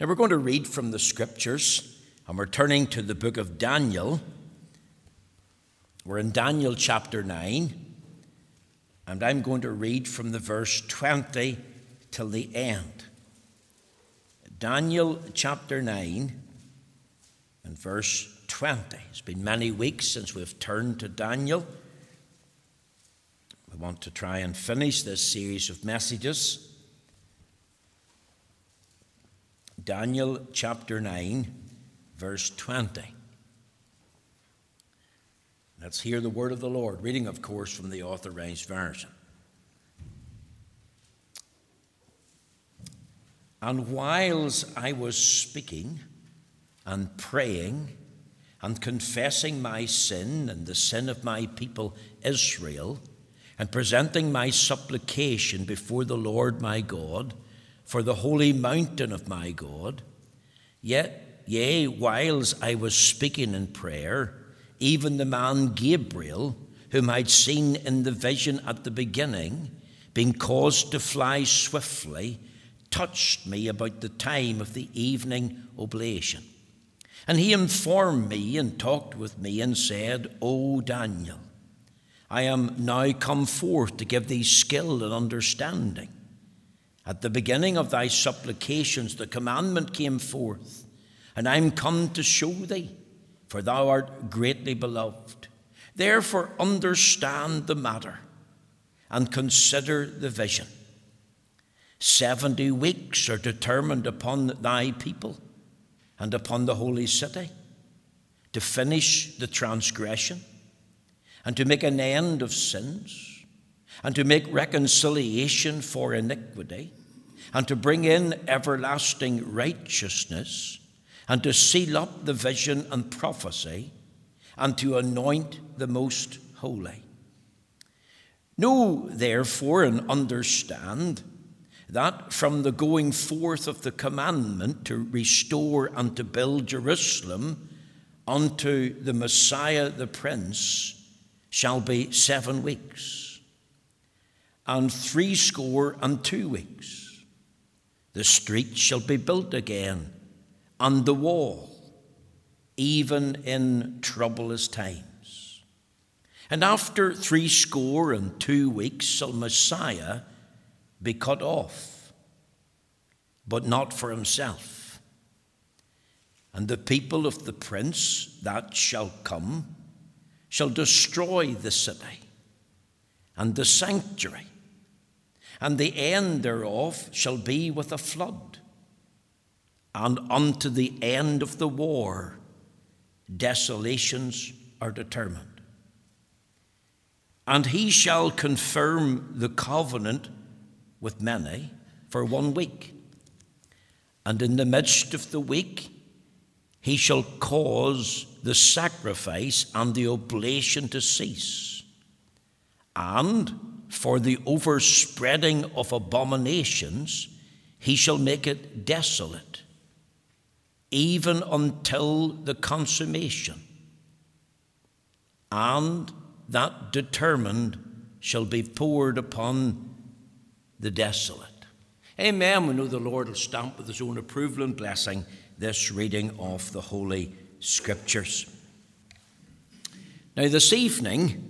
Now we're going to read from the scriptures, and we're turning to the book of Daniel. We're in Daniel chapter 9, and I'm going to read from the verse 20 till the end. Daniel chapter 9 and verse 20. It's been many weeks since we've turned to Daniel. We want to try and finish this series of messages. Daniel chapter 9, verse 20. Let's hear the word of the Lord, reading, of course, from the authorized version. And whiles I was speaking and praying and confessing my sin and the sin of my people Israel, and presenting my supplication before the Lord my God for the holy mountain of my God, yet, yea, whiles I was speaking in prayer, even the man Gabriel, whom I'd seen in the vision at the beginning, being caused to fly swiftly, touched me about the time of the evening oblation. And he informed me and talked with me and said, O Daniel, I am now come forth to give thee skill and understanding. At the beginning of thy supplications, the commandment came forth, and I'm come to show thee, for thou art greatly beloved. Therefore, understand the matter and consider the vision. Seventy weeks are determined upon thy people and upon the holy city to finish the transgression and to make an end of sins and to make reconciliation for iniquity and to bring in everlasting righteousness and to seal up the vision and prophecy and to anoint the most holy. Know therefore and understand that from the going forth of the commandment to restore and to build Jerusalem unto the Messiah the Prince shall be seven weeks, and threescore and two weeks. The street shall be built again, and the wall, even in troublous times. And after threescore and two weeks shall Messiah be cut off, but not for himself. And the people of the prince that shall come shall destroy the city and the sanctuary, and the end thereof shall be with a flood. And unto the end of the war, desolations are determined. And he shall confirm the covenant with many for one week. And in the midst of the week, he shall cause the sacrifice and the oblation to cease. And for the overspreading of abominations, he shall make it desolate, even until the consummation. And that determined shall be poured upon the desolate. Amen. We know the Lord will stamp with his own approval and blessing this reading of the Holy Scriptures. Now, this evening,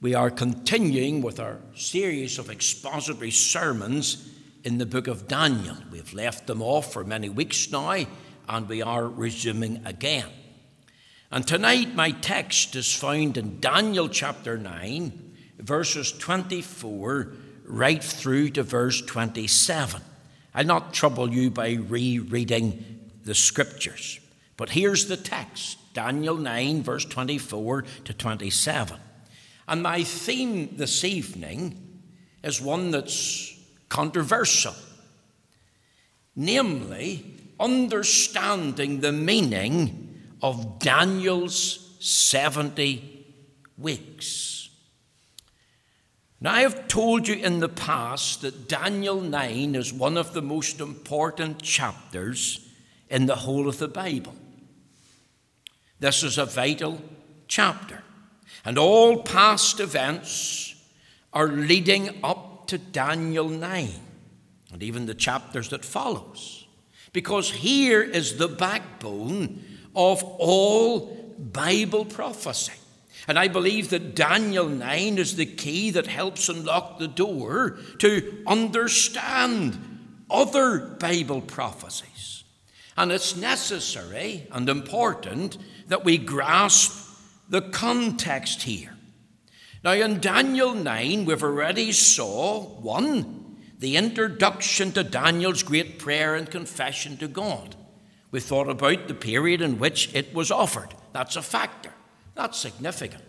we are continuing with our series of expository sermons in the book of Daniel. We've left them off for many weeks now, and we are resuming again. And tonight, my text is found in Daniel chapter 9, verses 24 right through to verse 27. I'll not trouble you by rereading the scriptures, but here's the text Daniel 9, verse 24 to 27. And my theme this evening is one that's controversial, namely, understanding the meaning of Daniel's 70 weeks. Now, I have told you in the past that Daniel 9 is one of the most important chapters in the whole of the Bible. This is a vital chapter, and all past events are leading up to Daniel 9 and even the chapters that follows. Because here is the backbone of all Bible prophecy. And I believe that Daniel 9 is the key that helps unlock the door to understand other Bible prophecies. And it's necessary and important that we grasp the context here. Now, in Daniel 9, we've already saw one, the introduction to Daniel's great prayer and confession to God. We thought about the period in which it was offered. That's a factor. That's significant.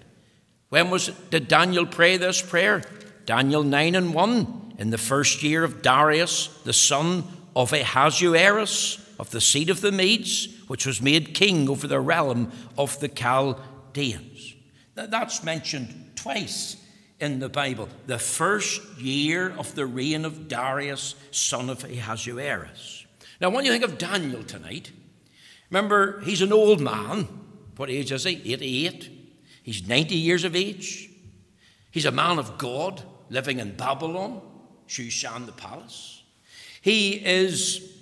When was it, did Daniel pray this prayer? Daniel 9 and 1, in the first year of Darius, the son of Ahasuerus, of the seed of the Medes, which was made king over the realm of the Chaldeans. That's mentioned twice in the Bible. The first year of the reign of Darius, son of Ahasuerus. Now, when you think of Daniel tonight, remember, he's an old man. What age is he? 88. He's 90 years of age. He's a man of God living in Babylon, Shushan the palace. He is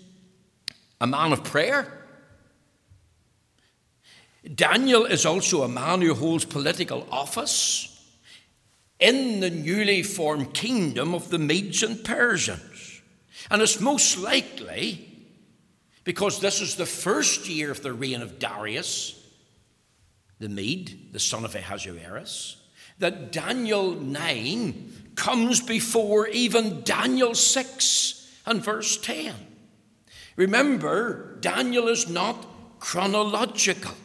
a man of prayer. Daniel is also a man who holds political office in the newly formed kingdom of the Medes and Persians. And it's most likely, because this is the first year of the reign of Darius, the Mede, the son of Ahasuerus, that Daniel 9 comes before even Daniel 6 and verse 10. Remember, Daniel is not chronological.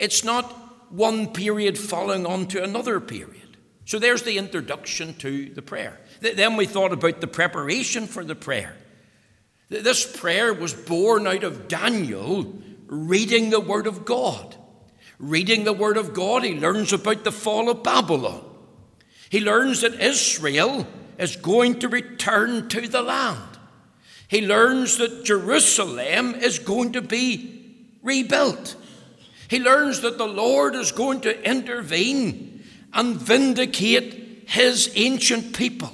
It's not one period following on to another period. So there's the introduction to the prayer. Then we thought about the preparation for the prayer. This prayer was born out of Daniel reading the Word of God. Reading the Word of God, he learns about the fall of Babylon. He learns that Israel is going to return to the land. He learns that Jerusalem is going to be rebuilt. He learns that the Lord is going to intervene and vindicate his ancient people.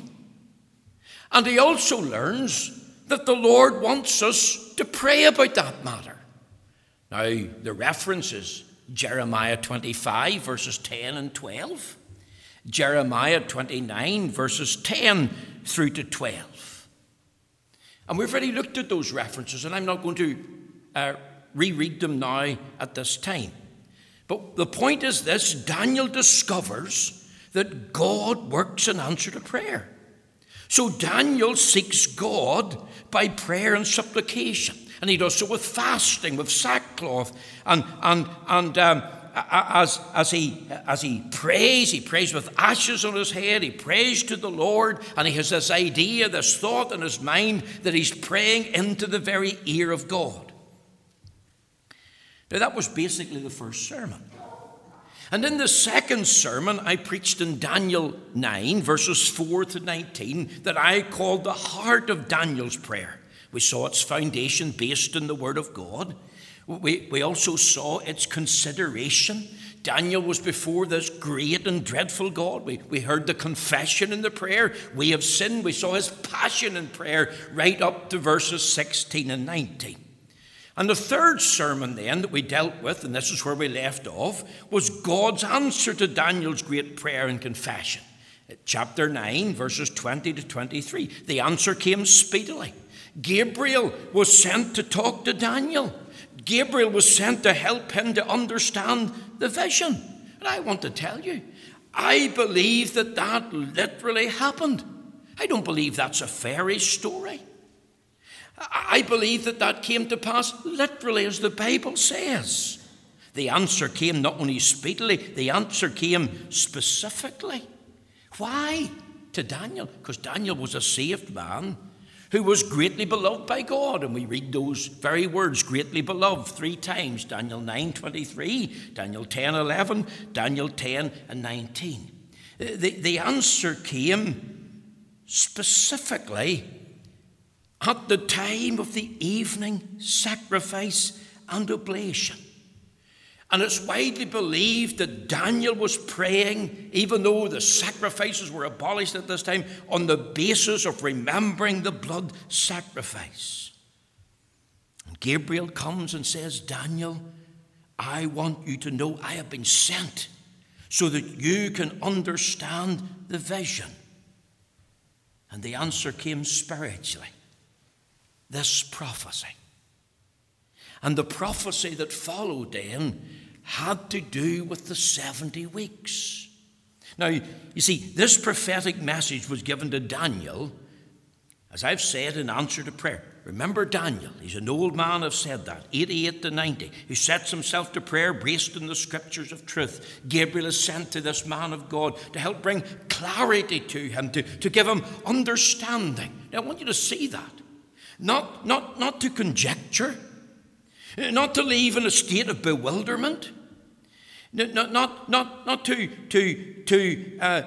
And he also learns that the Lord wants us to pray about that matter. Now, the reference is Jeremiah 25, verses 10 and 12, Jeremiah 29, verses 10 through to 12. And we've already looked at those references, and I'm not going to uh, reread them now at this time. But the point is this Daniel discovers that God works in answer to prayer. So Daniel seeks God by prayer and supplication. And he does so with fasting, with sackcloth, and, and, and um, as, as, he, as he prays, he prays with ashes on his head, he prays to the Lord, and he has this idea, this thought in his mind that he's praying into the very ear of God. Now, that was basically the first sermon. And in the second sermon, I preached in Daniel 9, verses 4 to 19, that I called the heart of Daniel's prayer. We saw its foundation based in the Word of God. We, we also saw its consideration. Daniel was before this great and dreadful God. We, we heard the confession in the prayer. We have sinned. We saw his passion in prayer right up to verses 16 and 19. And the third sermon, then, that we dealt with, and this is where we left off, was God's answer to Daniel's great prayer and confession. Chapter 9, verses 20 to 23. The answer came speedily. Gabriel was sent to talk to Daniel. Gabriel was sent to help him to understand the vision. And I want to tell you, I believe that that literally happened. I don't believe that's a fairy story. I believe that that came to pass literally as the Bible says. The answer came not only speedily, the answer came specifically. Why? To Daniel, because Daniel was a saved man who was greatly beloved by God. And we read those very words, greatly beloved, three times Daniel 9 23, Daniel 10 11, Daniel 10 and 19. The, the answer came specifically at the time of the evening sacrifice and oblation. And it's widely believed that Daniel was praying, even though the sacrifices were abolished at this time, on the basis of remembering the blood sacrifice. And Gabriel comes and says, Daniel, I want you to know I have been sent so that you can understand the vision. And the answer came spiritually this prophecy. And the prophecy that followed then had to do with the 70 weeks. Now, you see, this prophetic message was given to Daniel, as I've said, in answer to prayer. Remember Daniel, he's an old man, I've said that, 88 to 90, who sets himself to prayer braced in the scriptures of truth. Gabriel is sent to this man of God to help bring clarity to him, to, to give him understanding. Now, I want you to see that. Not, not, not to conjecture, not to leave in a state of bewilderment, not, not, not, not to, to, to uh,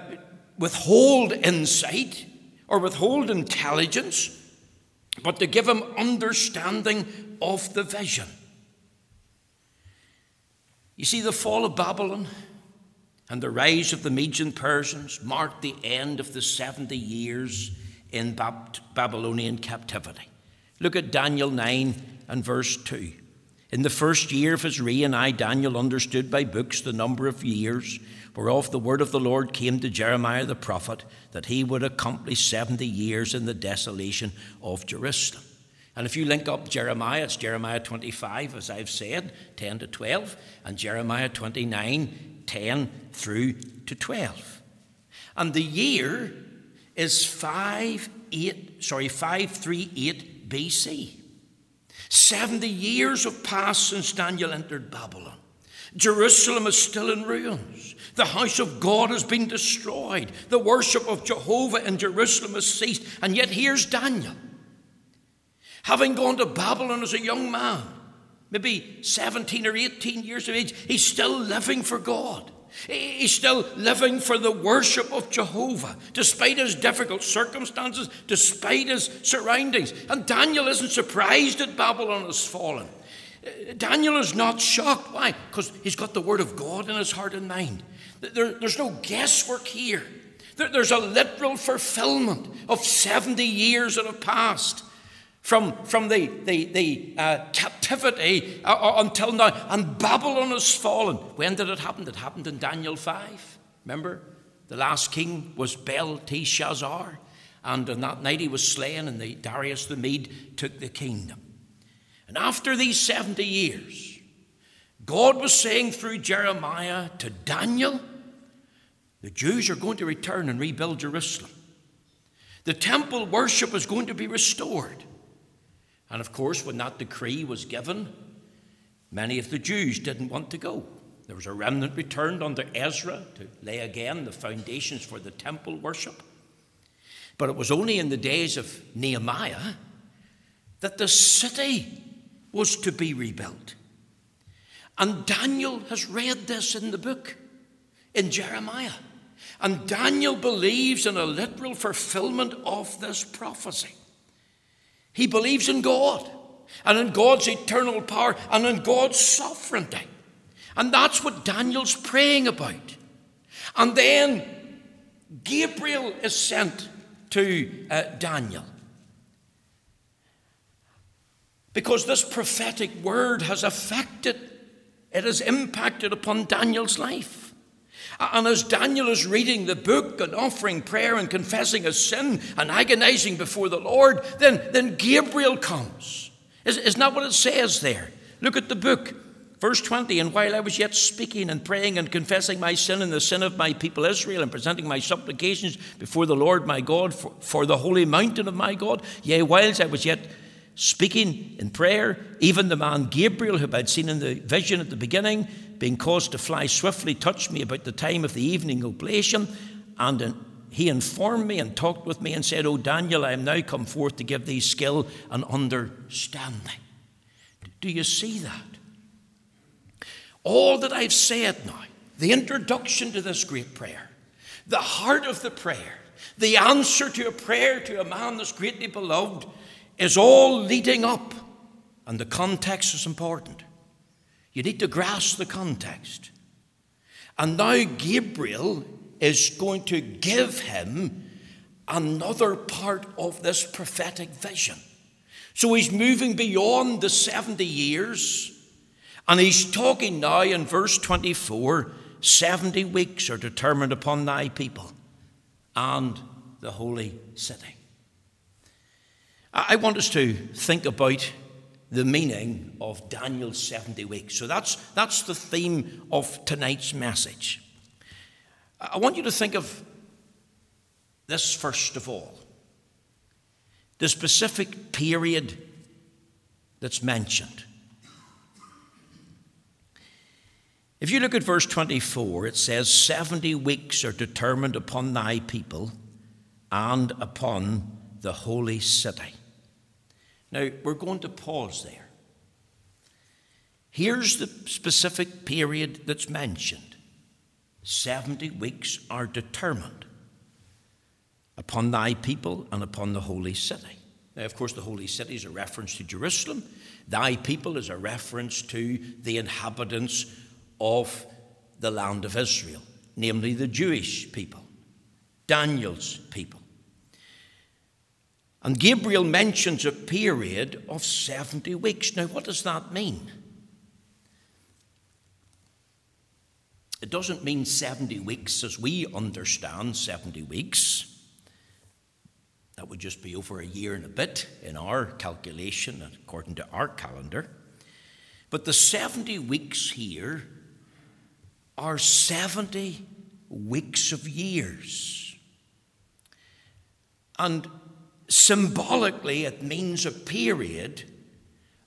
withhold insight or withhold intelligence, but to give him understanding of the vision. You see, the fall of Babylon and the rise of the Medes and Persians marked the end of the 70 years in Babylonian captivity. Look at Daniel 9 and verse 2. In the first year of his reign, I, Daniel, understood by books the number of years whereof the word of the Lord came to Jeremiah the prophet, that he would accomplish 70 years in the desolation of Jerusalem. And if you link up Jeremiah, it's Jeremiah 25, as I've said, 10 to 12, and Jeremiah 29, 10 through to 12. And the year is 5, 8, sorry, 538 BC. 70 years have passed since Daniel entered Babylon. Jerusalem is still in ruins. The house of God has been destroyed. The worship of Jehovah in Jerusalem has ceased. And yet here's Daniel. Having gone to Babylon as a young man, maybe 17 or 18 years of age, he's still living for God. He's still living for the worship of Jehovah, despite his difficult circumstances, despite his surroundings. And Daniel isn't surprised that Babylon has fallen. Uh, Daniel is not shocked. Why? Because he's got the Word of God in his heart and mind. There, there's no guesswork here. There, there's a literal fulfillment of 70 years that have passed from, from the, the, the uh, captivity uh, uh, until now. And Babylon has fallen. When did it happen? It happened in Daniel 5. Remember? The last king was Belteshazzar. And on that night he was slain, and the, Darius the Mede took the kingdom. And after these 70 years, God was saying through Jeremiah to Daniel, the Jews are going to return and rebuild Jerusalem. The temple worship is going to be restored. And of course, when that decree was given, many of the Jews didn't want to go. There was a remnant returned under Ezra to lay again the foundations for the temple worship. But it was only in the days of Nehemiah that the city was to be rebuilt. And Daniel has read this in the book, in Jeremiah. And Daniel believes in a literal fulfillment of this prophecy. He believes in God and in God's eternal power and in God's sovereignty. And that's what Daniel's praying about. And then Gabriel is sent to uh, Daniel. because this prophetic word has affected, it has impacted upon Daniel's life. And as Daniel is reading the book and offering prayer and confessing his sin and agonizing before the Lord, then, then Gabriel comes. Isn't that what it says there? Look at the book. Verse 20, and while I was yet speaking and praying and confessing my sin and the sin of my people Israel and presenting my supplications before the Lord my God for, for the holy mountain of my God, yea, whilst I was yet speaking in prayer. Even the man Gabriel, whom I'd seen in the vision at the beginning, being caused to fly swiftly, touched me about the time of the evening oblation. And he informed me and talked with me and said, Oh, Daniel, I am now come forth to give thee skill and understanding. Do you see that? All that I've said now, the introduction to this great prayer, the heart of the prayer, the answer to a prayer to a man that's greatly beloved, is all leading up, and the context is important. You need to grasp the context. And now Gabriel is going to give him another part of this prophetic vision. So he's moving beyond the 70 years, and he's talking now in verse 24 70 weeks are determined upon thy people and the holy city. I want us to think about the meaning of Daniel's 70 weeks. So that's, that's the theme of tonight's message. I want you to think of this first of all the specific period that's mentioned. If you look at verse 24, it says, 70 weeks are determined upon thy people and upon the holy city. Now, we're going to pause there. Here's the specific period that's mentioned 70 weeks are determined upon thy people and upon the holy city. Now, of course, the holy city is a reference to Jerusalem. Thy people is a reference to the inhabitants of the land of Israel, namely the Jewish people, Daniel's people. And Gabriel mentions a period of 70 weeks. Now, what does that mean? It doesn't mean 70 weeks as we understand 70 weeks. That would just be over a year and a bit in our calculation, according to our calendar. But the 70 weeks here are 70 weeks of years. And symbolically, it means a period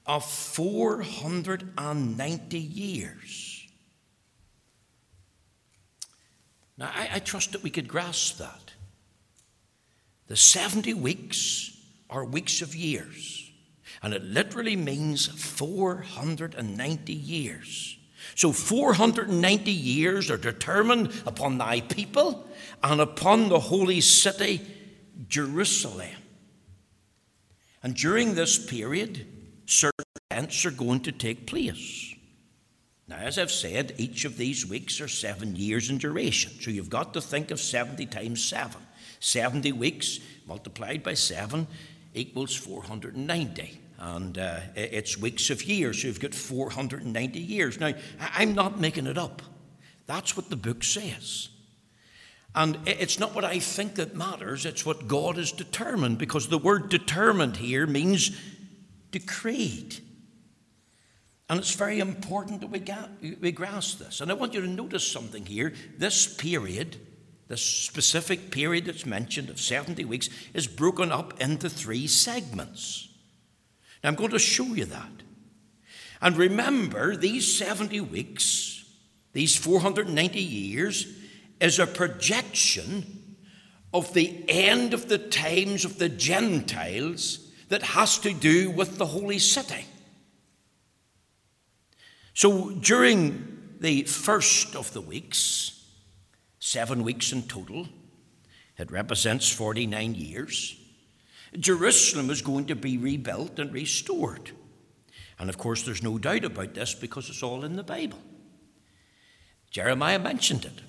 of 490 years. Now, I, I, trust that we could grasp that. The 70 weeks are weeks of years, and it literally means 490 years. So 490 years are determined upon thy people and upon the holy city, Jerusalem. And during this period, certain events are going to take place. Now, as I've said, each of these weeks are seven years in duration. So you've got to think of 70 times 7. 70 weeks multiplied by 7 equals 490 and uh, it's weeks of years. So you've got 490 years. Now, I'm not making it up. That's what the book says. And it's not what I think that matters, it's what God has determined, because the word determined here means decreed. And it's very important that we, we grasp this. And I want you to notice something here. This period, this specific period that's mentioned of 70 weeks, is broken up into three segments. Now, I'm going to show you that. And remember, these 70 weeks, these 490 years, is a projection of the end of the times of the Gentiles that has to do with the holy city. So during the first of the weeks, seven weeks in total, it represents 49 years. Jerusalem is going to be rebuilt and restored. And of course, there's no doubt about this because it's all in the Bible. Jeremiah mentioned it.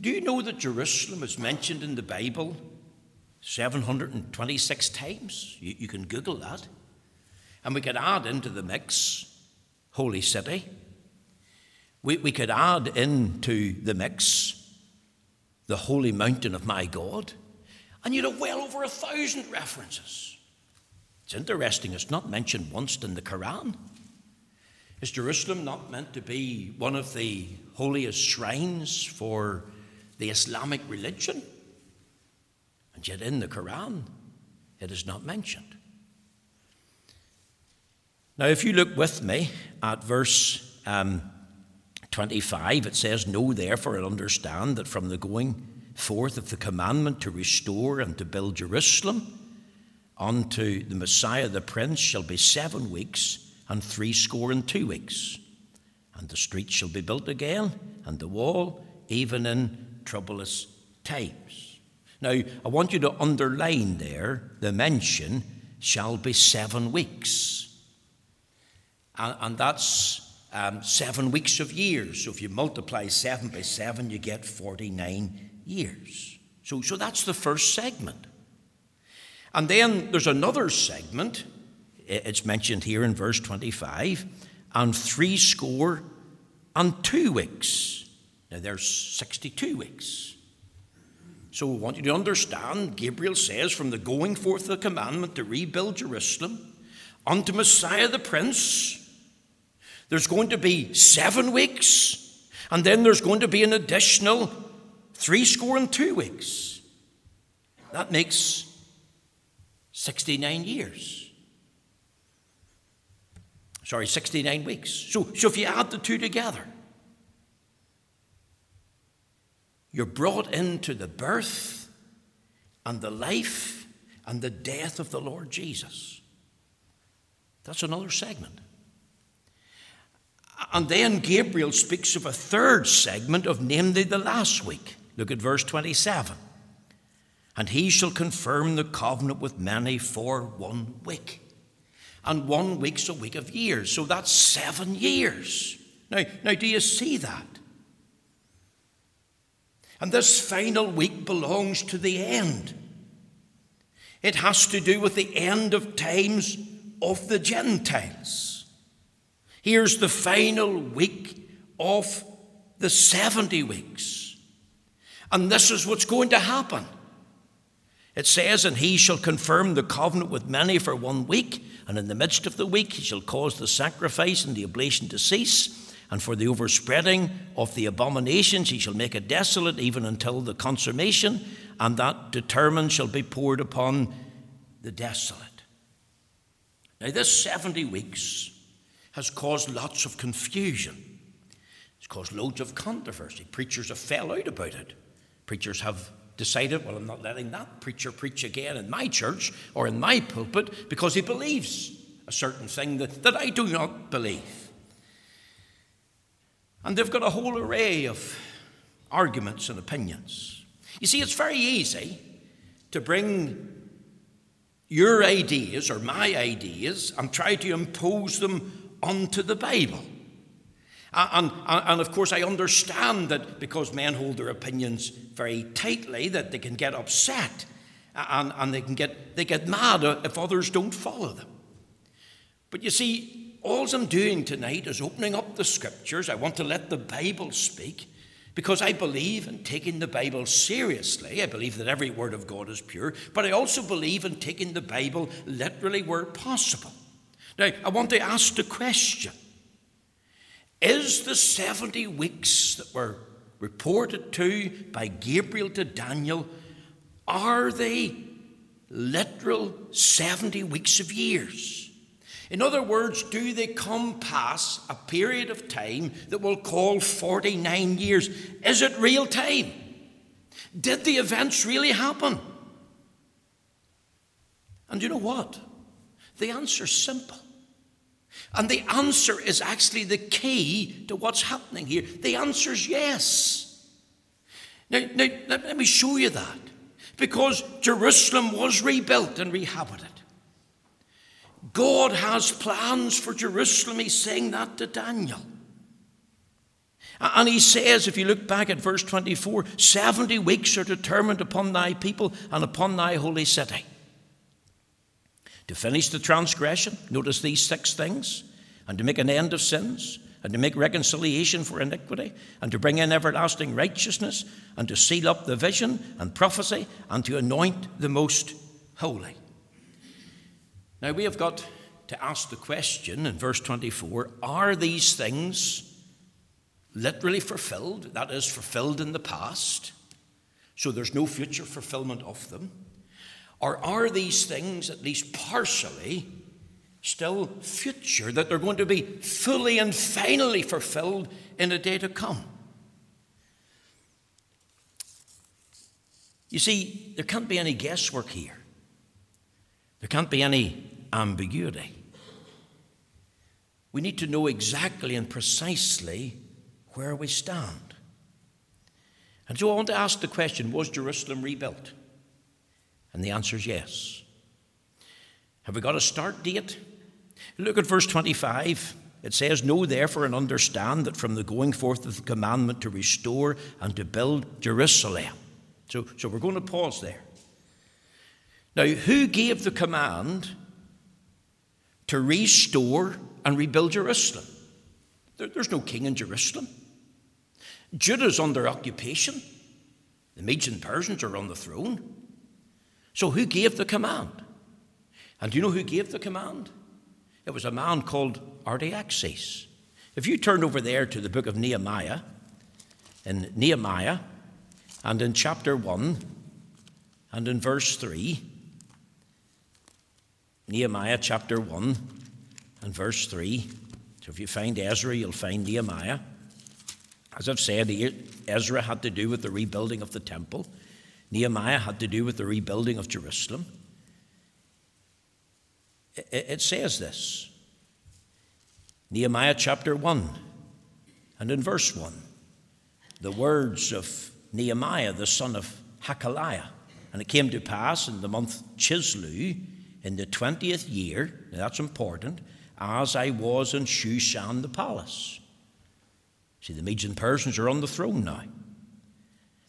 Do you know that Jerusalem is mentioned in the Bible 726 times? You, you can Google that. And we could add into the mix Holy City. We, we could add into the mix the holy mountain of my God. And you'd have well over a thousand references. It's interesting, it's not mentioned once in the Quran. Is Jerusalem not meant to be one of the holiest shrines for the Islamic religion? And yet in the Quran, it is not mentioned. Now, if you look with me at verse um, 25, it says, Know therefore and understand that from the going forth of the commandment to restore and to build Jerusalem unto the Messiah the Prince shall be seven weeks and threescore and two weeks. And the streets shall be built again, and the wall, even in troublous times. Now, I want you to underline there the mention shall be seven weeks. And, and that's um, seven weeks of years. So if you multiply seven by seven, you get 49 years. So, so that's the first segment. And then there's another segment it's mentioned here in verse 25, and three score and two weeks. Now there's 62 weeks. So we want you to understand, Gabriel says, from the going forth of the commandment to rebuild Jerusalem unto Messiah the Prince, there's going to be seven weeks, and then there's going to be an additional three score and two weeks. That makes 69 years. Sorry, 69 weeks. So, so if you add the two together, you're brought into the birth and the life and the death of the Lord Jesus. That's another segment. And then Gabriel speaks of a third segment of namely the last week. Look at verse 27. And he shall confirm the covenant with many for one week. And one week's a week of years, so that's seven years. Now, now do you see that? And this final week belongs to the end. It has to do with the end of times of the Gentiles. Here's the final week of the 70 weeks. And this is what's going to happen. It says, And he shall confirm the covenant with many for one week, and in the midst of the week he shall cause the sacrifice and the oblation to cease. And for the overspreading of the abominations he shall make it desolate even until the consummation, and that determined shall be poured upon the desolate. Now, this 70 weeks has caused lots of confusion. It's caused loads of controversy. Preachers have fell out about it. Preachers have decided, well, I'm not letting that preacher preach again in my church or in my pulpit because he believes a certain thing that, that I do not believe. And they've got a whole array of arguments and opinions. You see, it's very easy to bring your ideas or my ideas and try to impose them onto the Bible. And, and, and, of course, I understand that because men hold their opinions very tightly, that they can get upset and, and they can get, they get mad if others don't follow them. But you see, all I'm doing tonight is opening up the scriptures. I want to let the Bible speak because I believe in taking the Bible seriously. I believe that every word of God is pure, but I also believe in taking the Bible literally where possible. Now, I want to ask the question Is the 70 weeks that were reported to by Gabriel to Daniel, are they literal 70 weeks of years? In other words, do they come past a period of time that we'll call 49 years? Is it real time? Did the events really happen? And you know what? The answer is simple. And the answer is actually the key to what's happening here. The answer is yes. Now, now let, let me show you that. Because Jerusalem was rebuilt and rehabited. God has plans for Jerusalem. He's saying that to Daniel. And he says, if you look back at verse 24, 70 weeks are determined upon thy people and upon thy holy city to finish the transgression, notice these six things, and to make an end of sins, and to make reconciliation for iniquity, and to bring in everlasting righteousness, and to seal up the vision and prophecy, and to anoint the most holy. Now we have got to ask the question in verse 24 are these things literally fulfilled? That is, fulfilled in the past, so there's no future fulfillment of them. Or are these things, at least partially, still future, that they're going to be fully and finally fulfilled in a day to come? You see, there can't be any guesswork here. There can't be any ambiguity. We need to know exactly and precisely where we stand. And so I want to ask the question was Jerusalem rebuilt? And the answer is yes. Have we got a start date? Look at verse 25. It says, Know therefore and understand that from the going forth of the commandment to restore and to build Jerusalem. So, so we're going to pause there. Now, who gave the command to restore and rebuild Jerusalem. There, there's no king in Jerusalem. Judah's under occupation. The Medes and Persians are on the throne. So, who gave the command? And do you know who gave the command? It was a man called Artaxerxes. If you turn over there to the book of Nehemiah, in Nehemiah, and in chapter 1, and in verse 3, Nehemiah chapter 1 and verse 3. So if you find Ezra, you'll find Nehemiah. As I've said, Ezra had to do with the rebuilding of the temple, Nehemiah had to do with the rebuilding of Jerusalem. It says this Nehemiah chapter 1 and in verse 1, the words of Nehemiah, the son of Hachaliah. And it came to pass in the month Chisleu, in the 20th year, that's important, as I was in Shushan the palace. See, the Medes and Persians are on the throne now.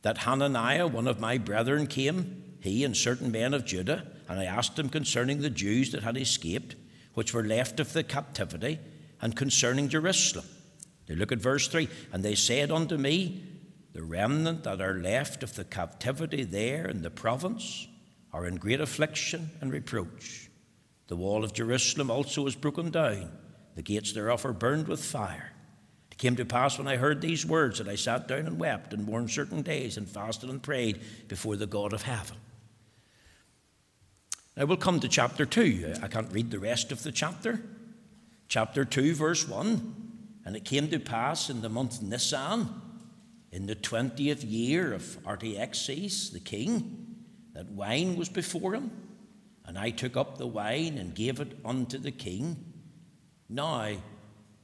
That Hananiah, one of my brethren, came, he and certain men of Judah, and I asked him concerning the Jews that had escaped, which were left of the captivity, and concerning Jerusalem. They look at verse 3 And they said unto me, The remnant that are left of the captivity there in the province are in great affliction and reproach. The wall of Jerusalem also is broken down, the gates thereof are burned with fire. It came to pass when I heard these words that I sat down and wept and mourned certain days and fasted and prayed before the God of heaven. Now we'll come to chapter 2. I can't read the rest of the chapter. Chapter 2, verse 1. And it came to pass in the month Nisan, in the twentieth year of Artaxerxes the king, that wine was before him and I took up the wine and gave it unto the king. Now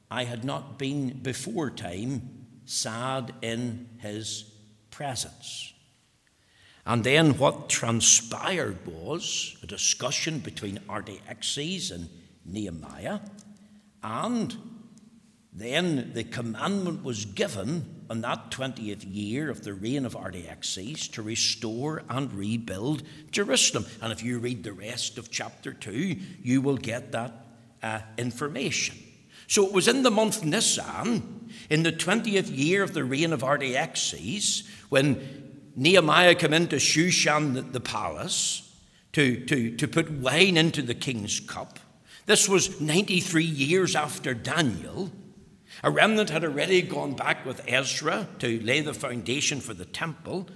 I had not been before time sad in his presence. And then what transpired was a discussion between Artaxerxes and Nehemiah, and then the commandment was given on that 20th year of the reign of Artaxerxes to restore and rebuild Jerusalem. And if you read the rest of chapter 2, you will get that uh, information. So it was in the month Nisan, in the 20th year of the reign of Artaxerxes, when Nehemiah came into Shushan, the, the palace, to, to, to put wine into the king's cup. This was 93 years after Daniel. A remnant had already gone back with Ezra to lay the foundation for the temple.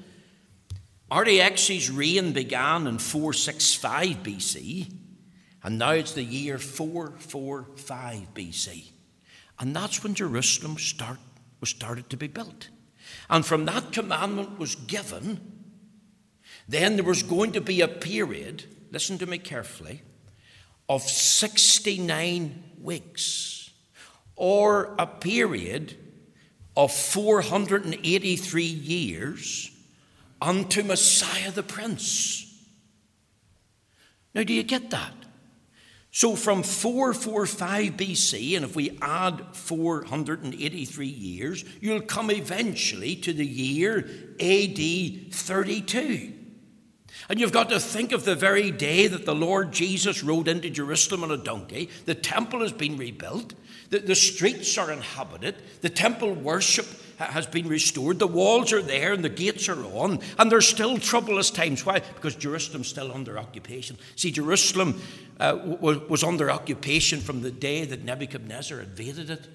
Artaxerxes' reign began in 465 BC, and now it's the year 445 BC. And that's when Jerusalem start, was started to be built. And from that commandment was given, then there was going to be a period, listen to me carefully, of 69 weeks or a period of 483 years unto Messiah the Prince. Now, do you get that? So, from 445 BC, and if we add 483 years, you'll come eventually to the year AD 32. And you've got to think of the very day that the Lord Jesus rode into Jerusalem on a donkey. The temple has been rebuilt. The, the streets are inhabited. The temple worship has been restored. The walls are there and the gates are on. And there's still troublous times. Why? Because Jerusalem's still under occupation. See, Jerusalem uh, was, was under occupation from the day that Nebuchadnezzar invaded it.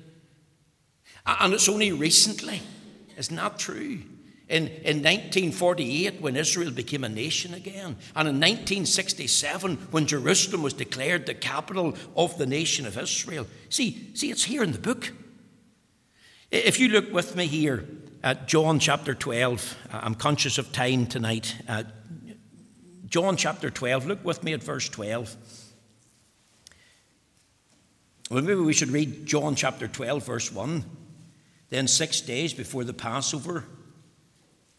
And it's only recently. Isn't that true? In, in 1948, when Israel became a nation again, and in 1967, when Jerusalem was declared the capital of the nation of Israel. See, see, it's here in the book. If you look with me here at John chapter 12, I'm conscious of time tonight. Uh, John chapter 12, look with me at verse 12. Well, maybe we should read John chapter 12, verse 1. Then, six days before the Passover,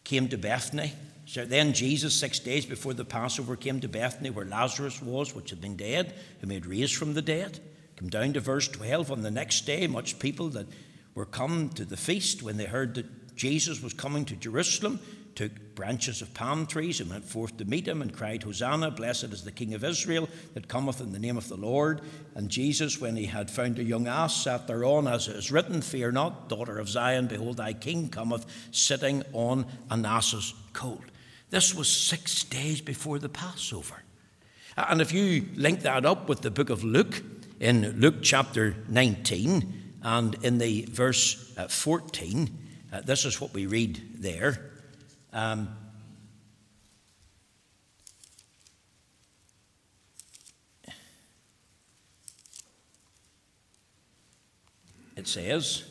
came to Bethany. So then Jesus, six days before the Passover, came to Bethany where Lazarus was, which had been dead, whom he had raised from the dead. Come down to verse 12. On the next day, much people that were come to the feast when they heard that Jesus was coming to Jerusalem took branches of palm trees and went forth to meet him and cried, Hosanna, blessed is the King of Israel that cometh in the name of the Lord. And Jesus, when he had found a young ass, sat thereon, as it is written, Fear not, daughter of Zion, behold, thy king cometh, sitting on an ass's colt. This was six days before the Passover. And if you link that up with the book of Luke, in Luke chapter 19 and in the verse uh, 14, uh, this is what we read there. Um, it says,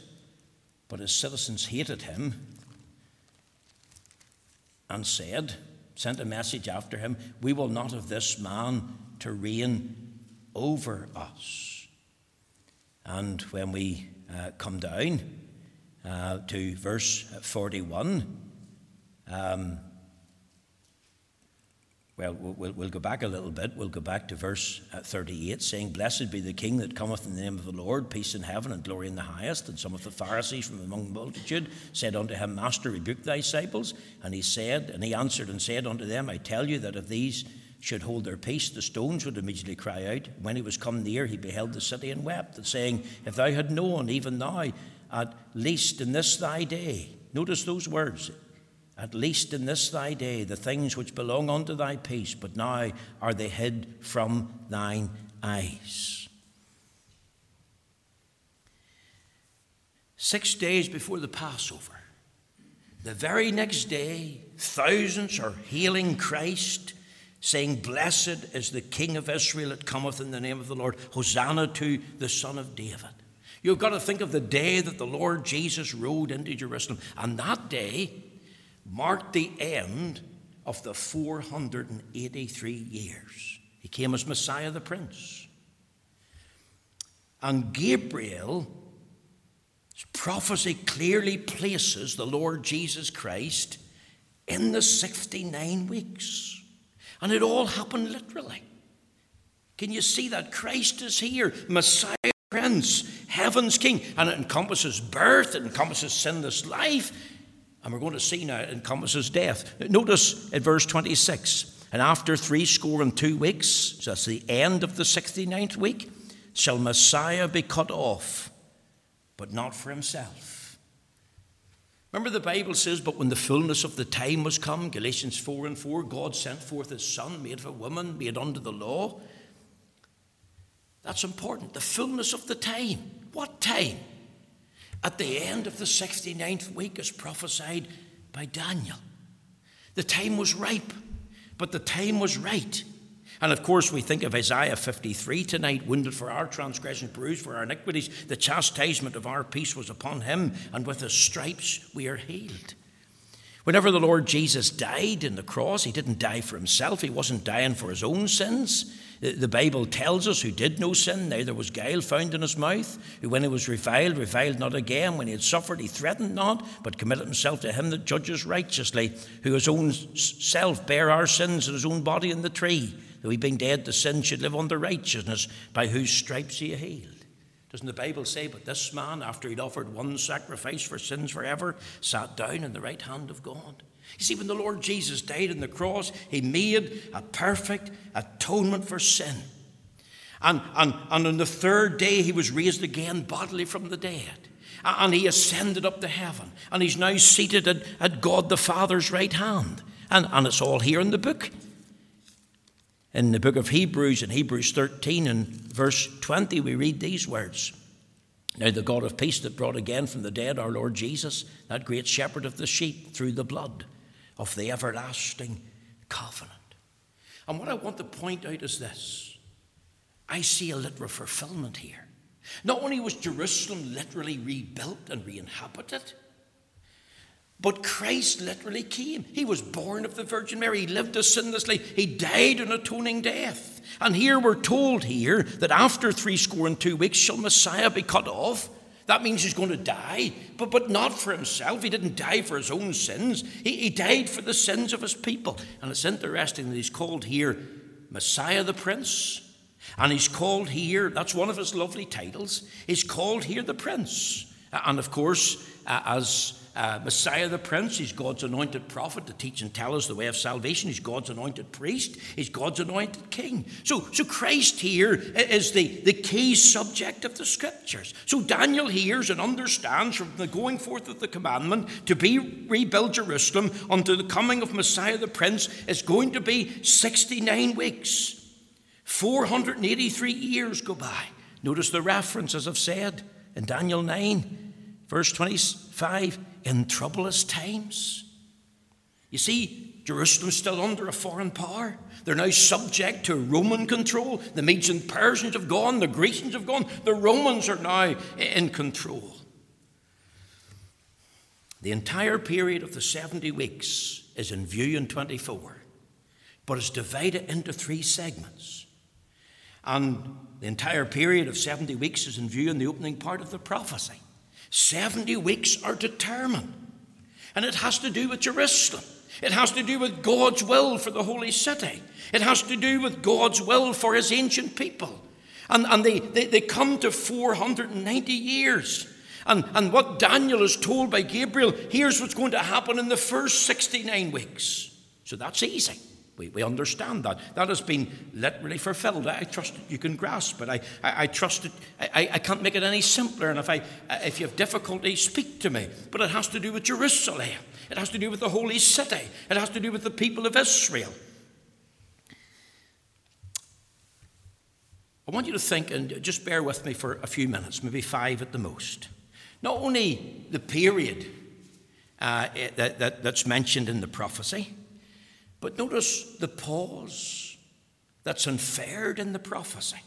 But his citizens hated him and said, sent a message after him, We will not have this man to reign over us. And when we uh, come down uh, to verse 41, um, well, well, we'll go back a little bit. We'll go back to verse uh, 38, saying, Blessed be the King that cometh in the name of the Lord, peace in heaven and glory in the highest. And some of the Pharisees from among the multitude said unto him, Master, rebuke thy disciples. And he said, and he answered and said unto them, I tell you that if these should hold their peace, the stones would immediately cry out. When he was come near, he beheld the city and wept, saying, If thou had known, even now, at least in this thy day, notice those words, at least in this thy day, the things which belong unto thy peace, but now are they hid from thine eyes. Six days before the Passover, the very next day, thousands are hailing Christ, saying, Blessed is the King of Israel that cometh in the name of the Lord. Hosanna to the Son of David. You've got to think of the day that the Lord Jesus rode into Jerusalem. And that day, marked the end of the 483 years. He came as Messiah the Prince. And Gabriel's prophecy clearly places the Lord Jesus Christ in the 69 weeks. And it all happened literally. Can you see that? Christ is here, Messiah Prince, heaven's King, and it encompasses birth, it encompasses sinless life, and we're going to see now encompasses death. Notice at verse 26 and after three score and two weeks, so that's the end of the 69th week, shall Messiah be cut off, but not for himself. Remember, the Bible says, But when the fullness of the time was come, Galatians 4 and 4, God sent forth his Son, made of a woman, made under the law. That's important. The fullness of the time. What time? At the end of the 69th week, as prophesied by Daniel. The time was ripe, but the time was right. And of course, we think of Isaiah 53 tonight wounded for our transgressions, bruised for our iniquities. The chastisement of our peace was upon him, and with his stripes we are healed. Whenever the Lord Jesus died in the cross, he didn't die for himself, he wasn't dying for his own sins. The Bible tells us who did no sin, neither was guile found in his mouth, who when he was reviled, reviled not again. When he had suffered, he threatened not, but committed himself to him that judges righteously, who his own self bare our sins in his own body in the tree, though he being dead to sin should live under righteousness, by whose stripes he healed. Doesn't the Bible say, but this man, after he'd offered one sacrifice for sins forever, sat down in the right hand of God? You see, when the Lord Jesus died on the cross, he made a perfect atonement for sin. And, and, and on the third day, he was raised again bodily from the dead. And he ascended up to heaven. And he's now seated at, at God the Father's right hand. And, and it's all here in the book. In the book of Hebrews, in Hebrews 13 and verse 20, we read these words. Now, the God of peace that brought again from the dead our Lord Jesus, that great shepherd of the sheep, through the blood of the everlasting covenant. And what I want to point out is this I see a literal fulfillment here. Not only was Jerusalem literally rebuilt and re inhabited, but Christ literally came. He was born of the Virgin Mary. He lived a sinless life. He died an atoning death. And here we're told here that after three score and two weeks shall Messiah be cut off. That means he's going to die, but, but not for himself. He didn't die for his own sins, he, he died for the sins of his people. And it's interesting that he's called here Messiah the Prince. And he's called here, that's one of his lovely titles, he's called here the Prince. And of course, as uh, Messiah the Prince. He's God's anointed prophet to teach and tell us the way of salvation. He's God's anointed priest. He's God's anointed king. So, so Christ here is the, the key subject of the scriptures. So Daniel hears and understands from the going forth of the commandment to be rebuild Jerusalem unto the coming of Messiah the Prince is going to be 69 weeks. 483 years go by. Notice the reference, as I've said, in Daniel 9, verse 25 in troublous times. You see, Jerusalem's still under a foreign power. They're now subject to Roman control. The Medes and Persians have gone, the Grecians have gone, the Romans are now in control. The entire period of the 70 weeks is in view in 24, but it's divided into three segments. And the entire period of 70 weeks is in view in the opening part of the prophecy. 70 weeks are determined. And it has to do with Jerusalem. It has to do with God's will for the holy city. It has to do with God's will for his ancient people. And, and they, they, they come to 490 years. And, and what Daniel is told by Gabriel, here's what's going to happen in the first 69 weeks. So that's easy. We, we understand that. That has been literally fulfilled. I trust you can grasp it. I, I, I trust it. I, I can't make it any simpler. And if, I, if you have difficulty, speak to me. But it has to do with Jerusalem. It has to do with the holy city. It has to do with the people of Israel. I want you to think, and just bear with me for a few minutes, maybe five at the most. Not only the period uh, that, that, that's mentioned in the prophecy, but notice the pause that's inferred in the prophecy.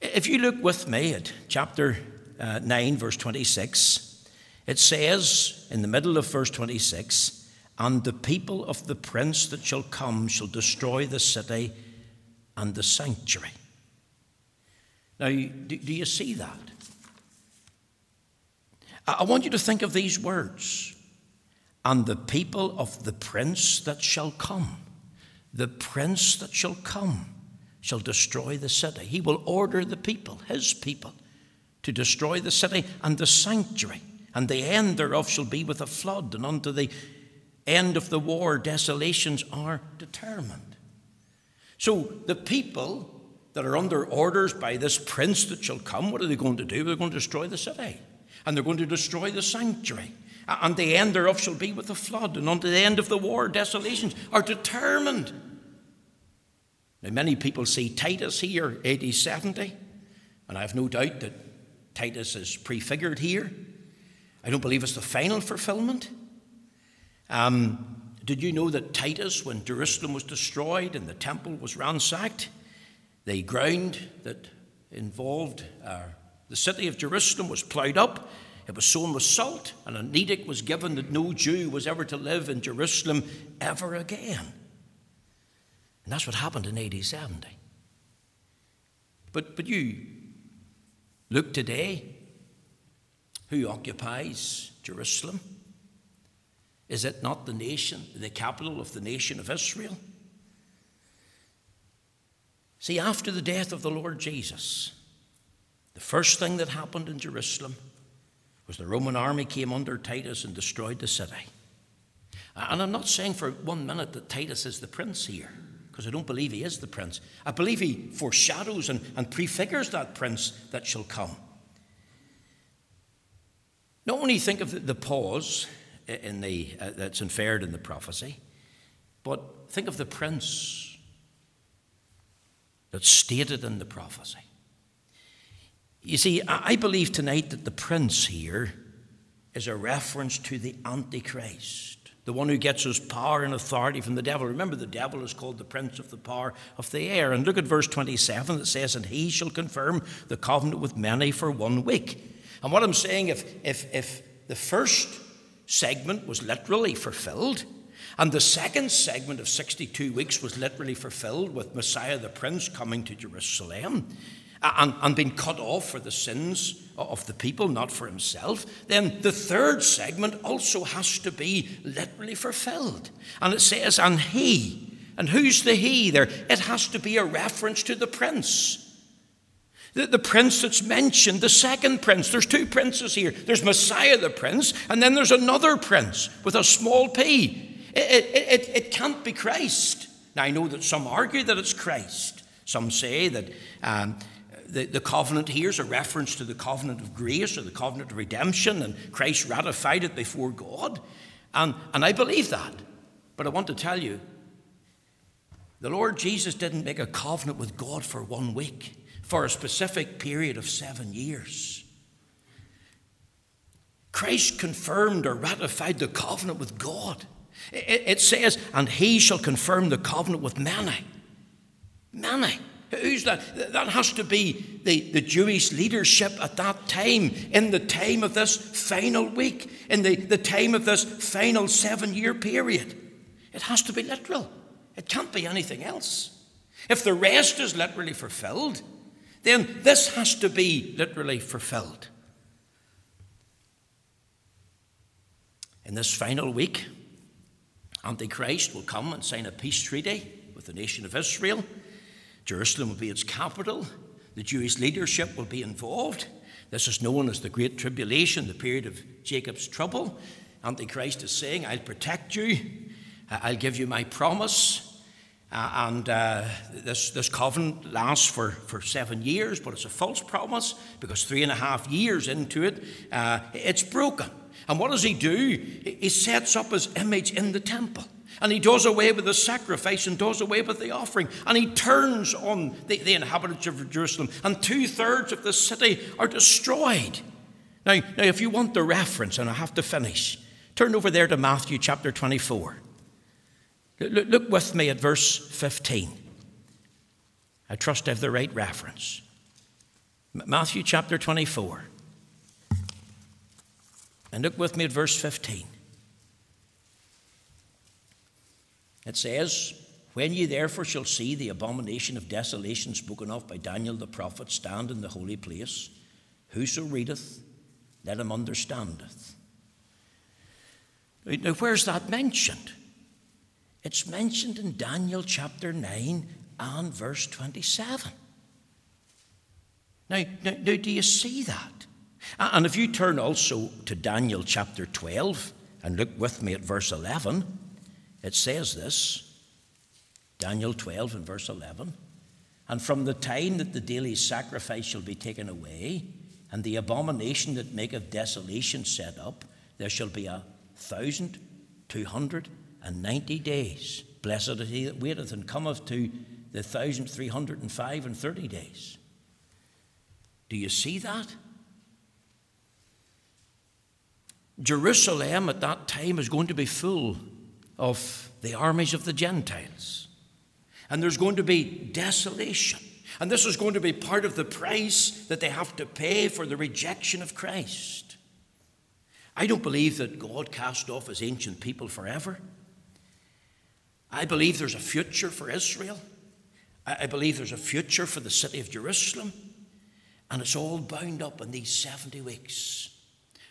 If you look with me at chapter uh, 9, verse 26, it says in the middle of verse 26, And the people of the prince that shall come shall destroy the city and the sanctuary. Now, do, do you see that? I want you to think of these words and the people of the prince that shall come. The prince that shall come shall destroy the city. He will order the people, his people, to destroy the city and the sanctuary, and the end thereof shall be with a flood, and unto the end of the war desolations are determined. So the people that are under orders by this prince that shall come, what are they going to do? They're going to destroy the city, and they're going to destroy the sanctuary and the end thereof shall be with a flood, and unto the end of the war desolations are determined. Now, many people see Titus here, AD 70, and I have no doubt that Titus is prefigured here. I don't believe it's the final fulfillment. Um, did you know that Titus, when Jerusalem was destroyed and the temple was ransacked, the ground that involved uh, the city of Jerusalem was ploughed up it was sown with salt, and an edict was given that no Jew was ever to live in Jerusalem ever again. And that's what happened in AD 70. But, but you look today, who occupies Jerusalem? Is it not the nation, the capital of the nation of Israel? See, after the death of the Lord Jesus, the first thing that happened in Jerusalem was the Roman army came under Titus and destroyed the city. And I'm not saying for one minute that Titus is the prince here, because I don't believe he is the prince. I believe he foreshadows and, and prefigures that prince that shall come. Not only think of the, pause in the, uh, that's inferred in the prophecy, but think of the prince that's stated in the prophecy. You see, I believe tonight that the prince here is a reference to the Antichrist, the one who gets his power and authority from the devil. Remember, the devil is called the prince of the power of the air. And look at verse 27 that says, And he shall confirm the covenant with many for one week. And what I'm saying, if, if, if the first segment was literally fulfilled, and the second segment of 62 weeks was literally fulfilled with Messiah the Prince coming to Jerusalem, and, and being cut off for the sins of the people, not for himself, then the third segment also has to be literally fulfilled. And it says, and he. And who's the he there? It has to be a reference to the prince. The, the prince that's mentioned, the second prince, there's two princes here. There's Messiah the prince, and then there's another prince with a small p. It, it, it, it can't be Christ. Now, I know that some argue that it's Christ. Some say that um, the, the covenant here is a reference to the covenant of grace or the covenant of redemption, and Christ ratified it before God. And, and I believe that. But I want to tell you, the Lord Jesus didn't make a covenant with God for one week for a specific period of seven years. Christ confirmed or ratified the covenant with God. It, says, and he shall confirm the covenant with many. Many. Who's that? That has to be the, the Jewish leadership at that time, in the time of this final week, in the, the time of this final seven year period. It has to be literal. It can't be anything else. If the rest is literally fulfilled, then this has to be literally fulfilled. In this final week, Antichrist will come and sign a peace treaty with the nation of Israel. Jerusalem will be its capital. The Jewish leadership will be involved. This is known as the Great Tribulation, the period of Jacob's trouble. Antichrist is saying, I'll protect you, I'll give you my promise. Uh, and uh, this, this covenant lasts for, for seven years, but it's a false promise because three and a half years into it, uh, it's broken. And what does he do? He sets up his image in the temple. And he does away with the sacrifice and does away with the offering. And he turns on the, the inhabitants of Jerusalem. And two thirds of the city are destroyed. Now, now, if you want the reference, and I have to finish, turn over there to Matthew chapter 24. Look, look with me at verse 15. I trust I have the right reference. Matthew chapter 24. And look with me at verse 15. It says, When ye therefore shall see the abomination of desolation spoken of by Daniel the prophet stand in the holy place, whoso readeth, let him understandeth. Now, where's that mentioned? It's mentioned in Daniel chapter 9 and verse 27. Now, now, now, do you see that? And if you turn also to Daniel chapter 12 and look with me at verse 11, it says this Daniel 12 and verse 11 And from the time that the daily sacrifice shall be taken away, and the abomination that maketh desolation set up, there shall be a thousand two hundred and ninety days. Blessed is he that waiteth and cometh to the thousand three hundred and five and thirty days. Do you see that? Jerusalem at that time is going to be full of the armies of the Gentiles. And there's going to be desolation. And this is going to be part of the price that they have to pay for the rejection of Christ. I don't believe that God cast off his ancient people forever. I believe there's a future for Israel. I believe there's a future for the city of Jerusalem. And it's all bound up in these 70 weeks.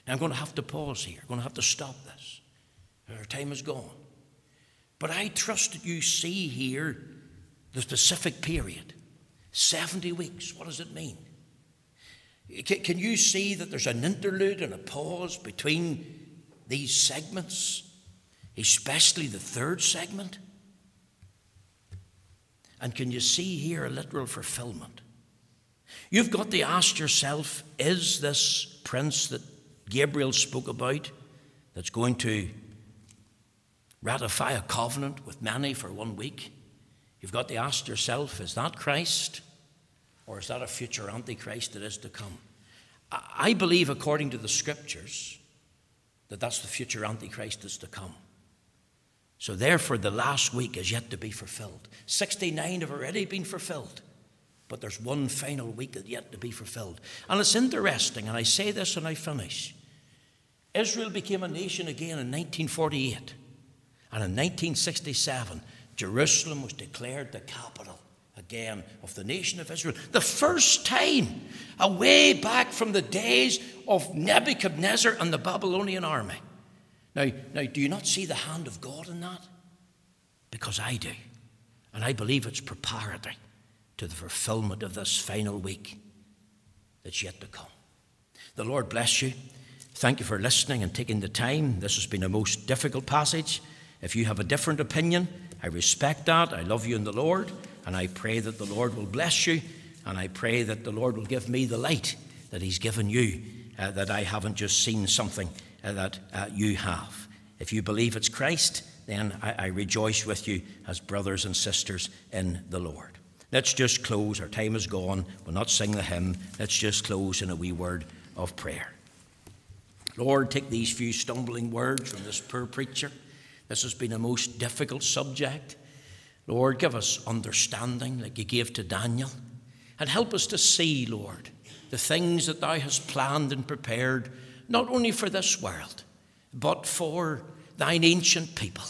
Now, I'm going to have to pause here. I'm going to have to stop this. Our time is gone. But I trust that you see here the specific period 70 weeks. What does it mean? Can you see that there's an interlude and a pause between these segments, especially the third segment? And can you see here a literal fulfillment? You've got to ask yourself is this prince that Gabriel spoke about that's going to ratify a covenant with many for one week? You've got to ask yourself is that Christ or is that a future Antichrist that is to come? I believe, according to the scriptures, that that's the future Antichrist that's to come. So, therefore, the last week is yet to be fulfilled. 69 have already been fulfilled, but there's one final week that yet to be fulfilled. And it's interesting, and I say this and I finish. Israel became a nation again in 1948, and in 1967, Jerusalem was declared the capital again of the nation of Israel. The first time, away back from the days of Nebuchadnezzar and the Babylonian army. Now, now, do you not see the hand of God in that? Because I do. And I believe it's preparatory to the fulfillment of this final week that's yet to come. The Lord bless you. Thank you for listening and taking the time. This has been a most difficult passage. If you have a different opinion, I respect that. I love you in the Lord, and I pray that the Lord will bless you, and I pray that the Lord will give me the light that He's given you, uh, that I haven't just seen something uh, that uh, you have. If you believe it's Christ, then I, I rejoice with you as brothers and sisters in the Lord. Let's just close. Our time is gone. We'll not sing the hymn. Let's just close in a wee word of prayer. Lord, take these few stumbling words from this poor preacher. This has been a most difficult subject. Lord, give us understanding like you gave to Daniel. And help us to see, Lord, the things that Thou hast planned and prepared, not only for this world, but for Thine ancient people.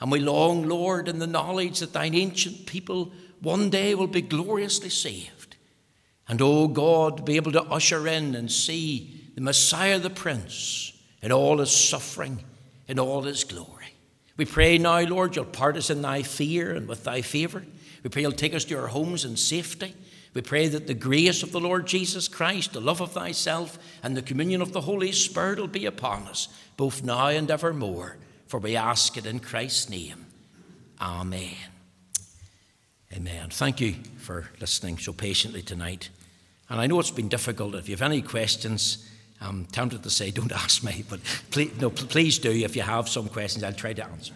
And we long, Lord, in the knowledge that Thine ancient people one day will be gloriously saved. And, oh God, be able to usher in and see the Messiah, the Prince, in all his suffering, in all his glory. We pray now, Lord, you'll part us in thy fear and with thy favour. We pray you'll take us to our homes in safety. We pray that the grace of the Lord Jesus Christ, the love of thyself, and the communion of the Holy Spirit will be upon us, both now and evermore. For we ask it in Christ's name. Amen. Amen. Thank you for listening so patiently tonight. And I know it's been difficult. If you have any questions, I'm tempted to say, don't ask me, but please, no, please do. If you have some questions, I'll try to answer.